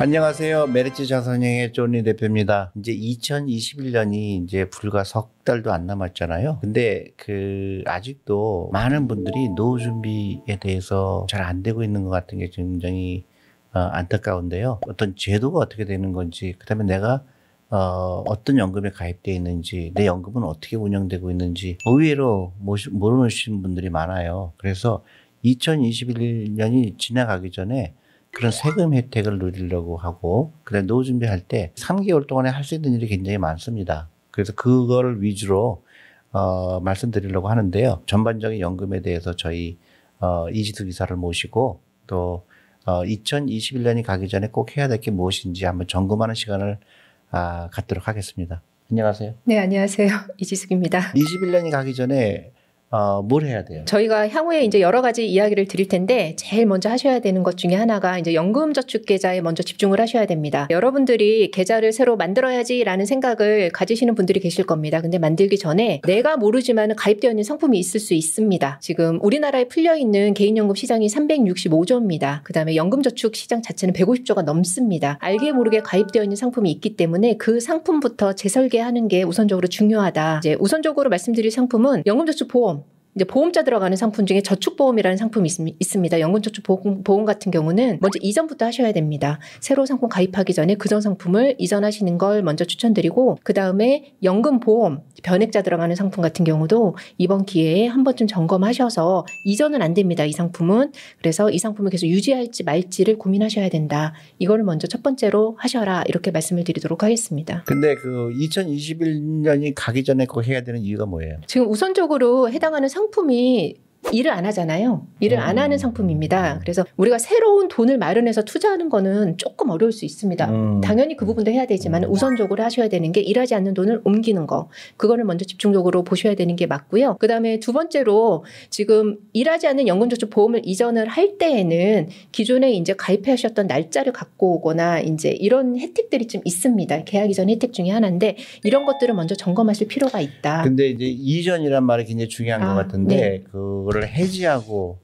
안녕하세요. 메리츠 자산형의 존리 대표입니다. 이제 2021년이 이제 불과 석 달도 안 남았잖아요. 근데 그 아직도 많은 분들이 노후 준비에 대해서 잘 안 되고 있는 것 같은 게 굉장히 어, 안타까운데요. 어떤 제도가 어떻게 되는 건지, 그다음에 내가 어, 어떤 연금에 가입되어 있는지, 내 연금은 어떻게 운영되고 있는지 의외로 모시, 모르시는 분들이 많아요. 그래서 2021년이 지나가기 전에 그런 세금 혜택을 누리려고 하고 그다음 노후 준비할 때 3개월 동안에 할 수 있는 일이 굉장히 많습니다. 그래서 그거를 위주로 어, 말씀드리려고 하는데요. 전반적인 연금에 대해서 저희 어, 이지수 기사를 모시고 또 어, 2021년이 가기 전에 꼭 해야 될 게 무엇인지 한번 점검하는 시간을 아, 갖도록 하겠습니다. 안녕하세요. 네, 안녕하세요. 이지숙입니다. 21년이 가기 전에 어, 뭘 해야 돼요? 저희가 향후에 이제 여러 가지 이야기를 드릴 텐데 제일 먼저 하셔야 되는 것 중에 하나가 이제 연금 저축 계좌에 먼저 집중을 하셔야 됩니다. 여러분들이 계좌를 새로 만들어야지라는 생각을 가지시는 분들이 계실 겁니다. 근데 만들기 전에 내가 모르지만 가입되어 있는 상품이 있을 수 있습니다. 지금 우리나라에 풀려 있는 개인연금 시장이 365조입니다. 그다음에 연금 저축 시장 자체는 150조가 넘습니다. 알게 모르게 가입되어 있는 상품이 있기 때문에 그 상품부터 재설계하는 게 우선적으로 중요하다. 이제 우선적으로 말씀드릴 상품은 연금 저축 보험 이제 보험자 들어가는 상품 중에 저축보험이라는 상품이 있, 습니다 연금저축 보험, 보험 같은 경우는 먼저 이전부터 하셔야 됩니다. 새로 상품 가입하기 전에 그전 상품을 이전하시는 걸 먼저 추천드리고 그 다음에 연금보험 변액자 들어가는 상품 같은 경우도 이번 기회에 한 번쯤 점검하셔서 이전은 안 됩니다. 이 상품은. 그래서 이 상품을 계속 유지할지 말지를 고민하셔야 된다. 이거를 먼저 첫 번째로 하셔라. 이렇게 말씀을 드리도록 하겠습니다. 근데 그 2021년이 가기 전에 꼭 해야 되는 이유가 뭐예요? 지금 우선적으로 해당하는 상품이 일을 안 하잖아요. 일을 안 하는 음. 상품입니다. 그래서 우리가 새로운 돈을 마련해서 투자하는 거는 조금 어려울 수 있습니다. 음. 당연히 그 부분도 해야 되지만 음. 우선적으로 하셔야 되는 게 일하지 않는 돈을 옮기는 거. 그거를 먼저 집중적으로 보셔야 되는 게 맞고요. 그 다음에 두 번째로 지금 일하지 않는 연금저축 보험을 이전을 할 때에는 기존에 이제 가입하셨던 날짜를 갖고 오거나 이제 이런 혜택들이 좀 있습니다. 계약 이전 혜택 중에 하나인데 이런 것들을 먼저 점검하실 필요가 있다. 근데 이제 이전이란 말이 굉장히 중요한 아, 것 같은데 네. 그거를 그거를 해지하고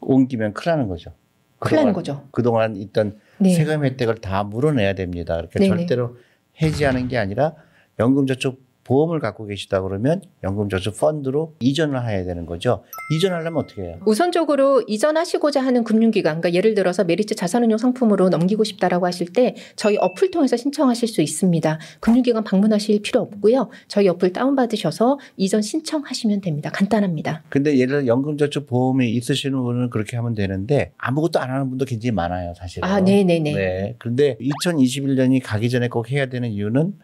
옮기면 큰일 나는 거죠. 큰일 나는 거죠. 그동안 있던 네. 세금 혜택을 다 물어내야 됩니다. 네네. 절대로 해지하는 게 아니라 연금저축 보험을 갖고 계시다 그러면 연금저축 펀드로 이전을 해야 되는 거죠. 이전하려면 어떻게 해요? 우선적으로 이전하시고자 하는 금융기관, 그러니까 예를 들어서 메리츠 자산운용 상품으로 넘기고 싶다라고 하실 때 저희 어플 통해서 신청하실 수 있습니다. 금융기관 방문하실 필요 없고요. 저희 어플 다운받으셔서 이전 신청하시면 됩니다. 간단합니다. 근데 예를 들어 연금저축 보험이 있으시는 분은 그렇게 하면 되는데 아무것도 안 하는 분도 굉장히 많아요, 사실은. 아, 네네네. 네. 그런데 2021년이 가기 전에 꼭 해야 되는 이유는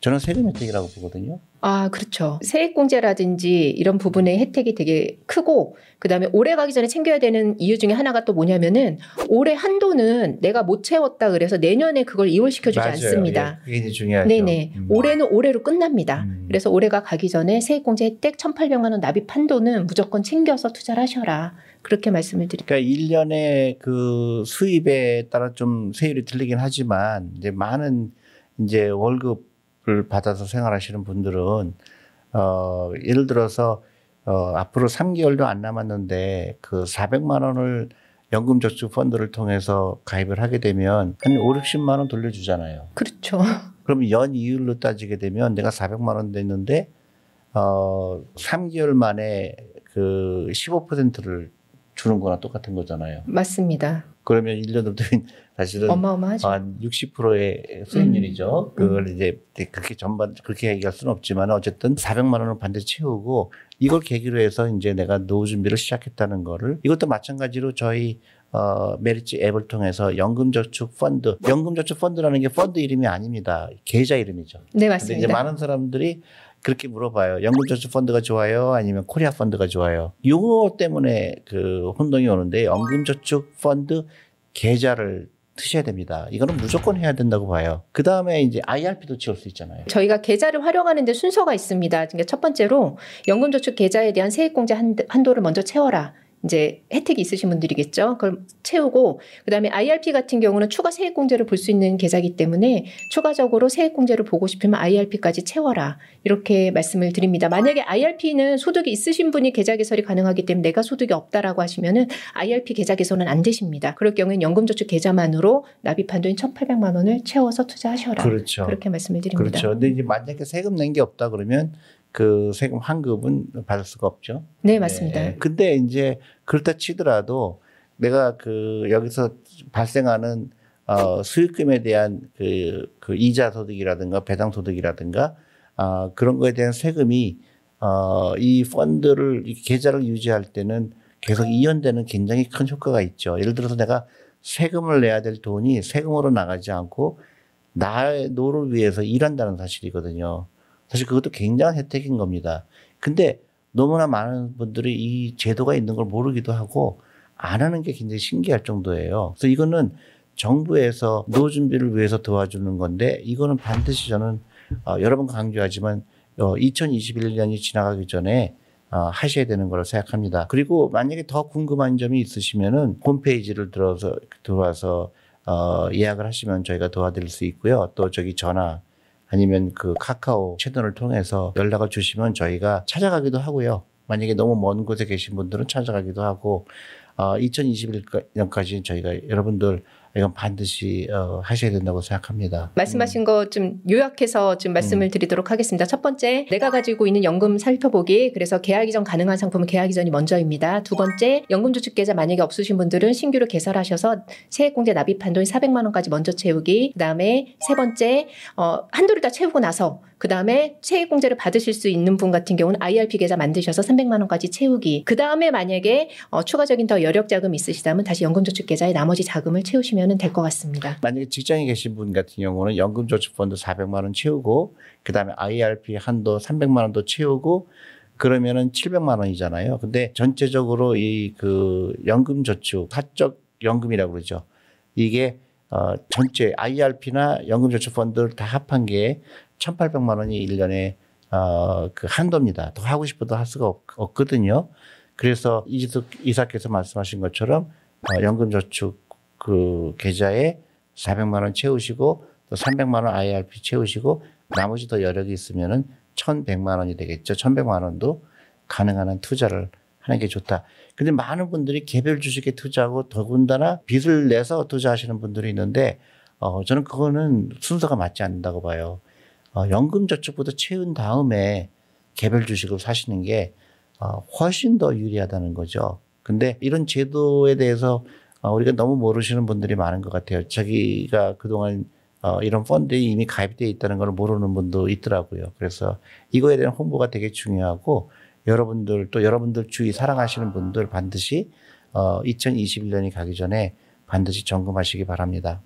저는 세금 혜택이라고 보거든요. 아, 그렇죠. 세액공제라든지 이런 부분의 혜택이 되게 크고, 그 다음에 올해 가기 전에 챙겨야 되는 이유 중에 하나가 또 뭐냐면은, 올해 한도는 내가 못 채웠다 그래서 내년에 그걸 이월시켜주지 맞아요. 않습니다. 예, 그게 중요하죠. 네네. 음. 올해는 올해로 끝납니다. 음. 그래서 올해가 가기 전에 세액공제 혜택 1,800만 원 납입 한도는 무조건 챙겨서 투자를 하셔라. 그렇게 말씀을 드립니다. 그러니까 1년에 그 수입에 따라 좀 세율이 들리긴 하지만, 이제 많은 이제 월급 을 받아서 생활하시는 분들은 어 예를 들어서 어 앞으로 3개월도 안 남았는데 그 400만 원을 연금 저축 펀드를 통해서 가입을 하게 되면 한 5, 60만 원 돌려주잖아요. 그렇죠. 그럼 연 이율로 따지게 되면 내가 400만 원 됐는데 어 3개월 만에 그 15%를 주는 거나 똑같은 거잖아요. 맞습니다. 그러면 1년으로 되면 사실은 어마어마하죠. 한 60%의 수익률이죠. 음. 그걸 음. 이제 그렇게 전반 그렇게 얘기할 수는 없지만 어쨌든 400만 원을 반드시 채우고 이걸 계기로 해서 이제 내가 노후 준비를 시작했다는 거를 이것도 마찬가지로 저희 어, 메리츠 앱을 통해서 연금저축 펀드, 연금저축 펀드라는 게 펀드 이름이 아닙니다. 계좌 이름이죠. 네, 맞습니다. 근데 이제 많은 사람들이 그렇게 물어봐요. 연금저축 펀드가 좋아요? 아니면 코리아 펀드가 좋아요? 요거 때문에 그 혼동이 오는데 연금저축 펀드 계좌를 드셔야 됩니다. 이거는 무조건 해야 된다고 봐요. 그 다음에 이제 IRP도 지울 수 있잖아요. 저희가 계좌를 활용하는데 순서가 있습니다. 그러니까 첫 번째로 연금저축 계좌에 대한 세액공제 한도를 먼저 채워라. 이제 혜택이 있으신 분들이겠죠. 그걸 채우고 그다음에 IRP 같은 경우는 추가 세액공제를 볼 수 있는 계좌이기 때문에 추가적으로 세액공제를 보고 싶으면 IRP까지 채워라 이렇게 말씀을 드립니다. 만약에 IRP는 소득이 있으신 분이 계좌 개설이 가능하기 때문에 내가 소득이 없다라고 하시면은 IRP 계좌 개설은 안 되십니다. 그럴 경우엔 연금저축 계좌만으로 납입한도인 1,800만 원을 채워서 투자하셔라. 그렇죠. 그렇게 말씀을 드립니다. 그렇죠. 근데 이제 만약에 세금 낸 게 없다 그러면 그 세금 환급은 받을 수가 없죠. 네, 맞습니다. 네. 근데 이제 그렇다 치더라도 내가 그 여기서 발생하는 어 수익금에 대한 그, 그 이자 소득이라든가 배당 소득이라든가 아 그런 거에 대한 세금이 어 이 펀드를 이 계좌를 유지할 때는 계속 이연되는 굉장히 큰 효과가 있죠. 예를 들어서 내가 세금을 내야 될 돈이 세금으로 나가지 않고 나의 노후를 위해서 일한다는 사실이거든요. 사실 그것도 굉장한 혜택인 겁니다. 근데 너무나 많은 분들이 이 제도가 있는 걸 모르기도 하고 안 하는 게 굉장히 신기할 정도예요. 그래서 이거는 정부에서 노후 준비를 위해서 도와주는 건데 이거는 반드시 저는 어, 여러 번 강조하지만 어, 2021년이 지나가기 전에 어, 하셔야 되는 거라고 생각합니다. 그리고 만약에 더 궁금한 점이 있으시면은 홈페이지를 들어서 들어와서 어, 예약을 하시면 저희가 도와드릴 수 있고요. 또 저기 전화 아니면 그 카카오 채널을 통해서 연락을 주시면 저희가 찾아가기도 하고요. 만약에 너무 먼 곳에 계신 분들은 찾아가기도 하고 어, 2021년까지 저희가 여러분들 이건 반드시 어, 하셔야 된다고 생각합니다. 말씀하신 거좀 요약해서 좀 말씀을 음. 드리도록 하겠습니다. 첫 번째, 내가 가지고 있는 연금 살펴보기. 그래서 계약 이전 가능한 상품은 계약 이전이 먼저입니다. 두 번째, 연금 저축 계좌 만약에 없으신 분들은 신규로 개설하셔서 세액공제 납입 한도인 400만 원까지 먼저 채우기. 그다음에 세 번째, 어, 한도를 다 채우고 나서 그 다음에 세액공제를 받으실 수 있는 분 같은 경우는 IRP 계좌 만드셔서 300만 원까지 채우기. 그 다음에 만약에 어, 추가적인 더 여력 자금 있으시다면 다시 연금저축 계좌에 나머지 자금을 채우시면 될 것 같습니다. 만약에 직장에 계신 분 같은 경우는 연금저축펀드 400만 원 채우고 그다음에 IRP 한도 300만 원도 채우고 그러면은 700만 원이잖아요. 근데 전체적으로 이 그 연금저축 사적 연금이라고 그러죠. 이게 어 전체 IRP나 연금저축펀드를 다 합한 게 1,800만 원이 1년에 어그 한도입니다. 더 하고 싶어도 할 수가 없, 없거든요. 그래서 이지숙 이사께서 말씀하신 것처럼 어 연금저축 그 계좌에 400만 원 채우시고 또 300만 원 IRP 채우시고 나머지 더 여력이 있으면은 1,100만 원이 되겠죠. 1,100만 원도 가능한 한 투자를 하는 게 좋다. 근데 많은 분들이 개별 주식에 투자하고 더군다나 빚을 내서 투자하시는 분들이 있는데 어 저는 그거는 순서가 맞지 않는다고 봐요. 어 연금 저축부터 채운 다음에 개별 주식을 사시는 게 어, 훨씬 더 유리하다는 거죠. 근데 이런 제도에 대해서 어, 우리가 너무 모르시는 분들이 많은 것 같아요. 자기가 그동안 어, 이런 펀드에 이미 가입되어 있다는 걸 모르는 분도 있더라고요. 그래서 이거에 대한 홍보가 되게 중요하고 여러분들 또 여러분들 주위 사랑하시는 분들 반드시 어, 2021년이 가기 전에 반드시 점검하시기 바랍니다.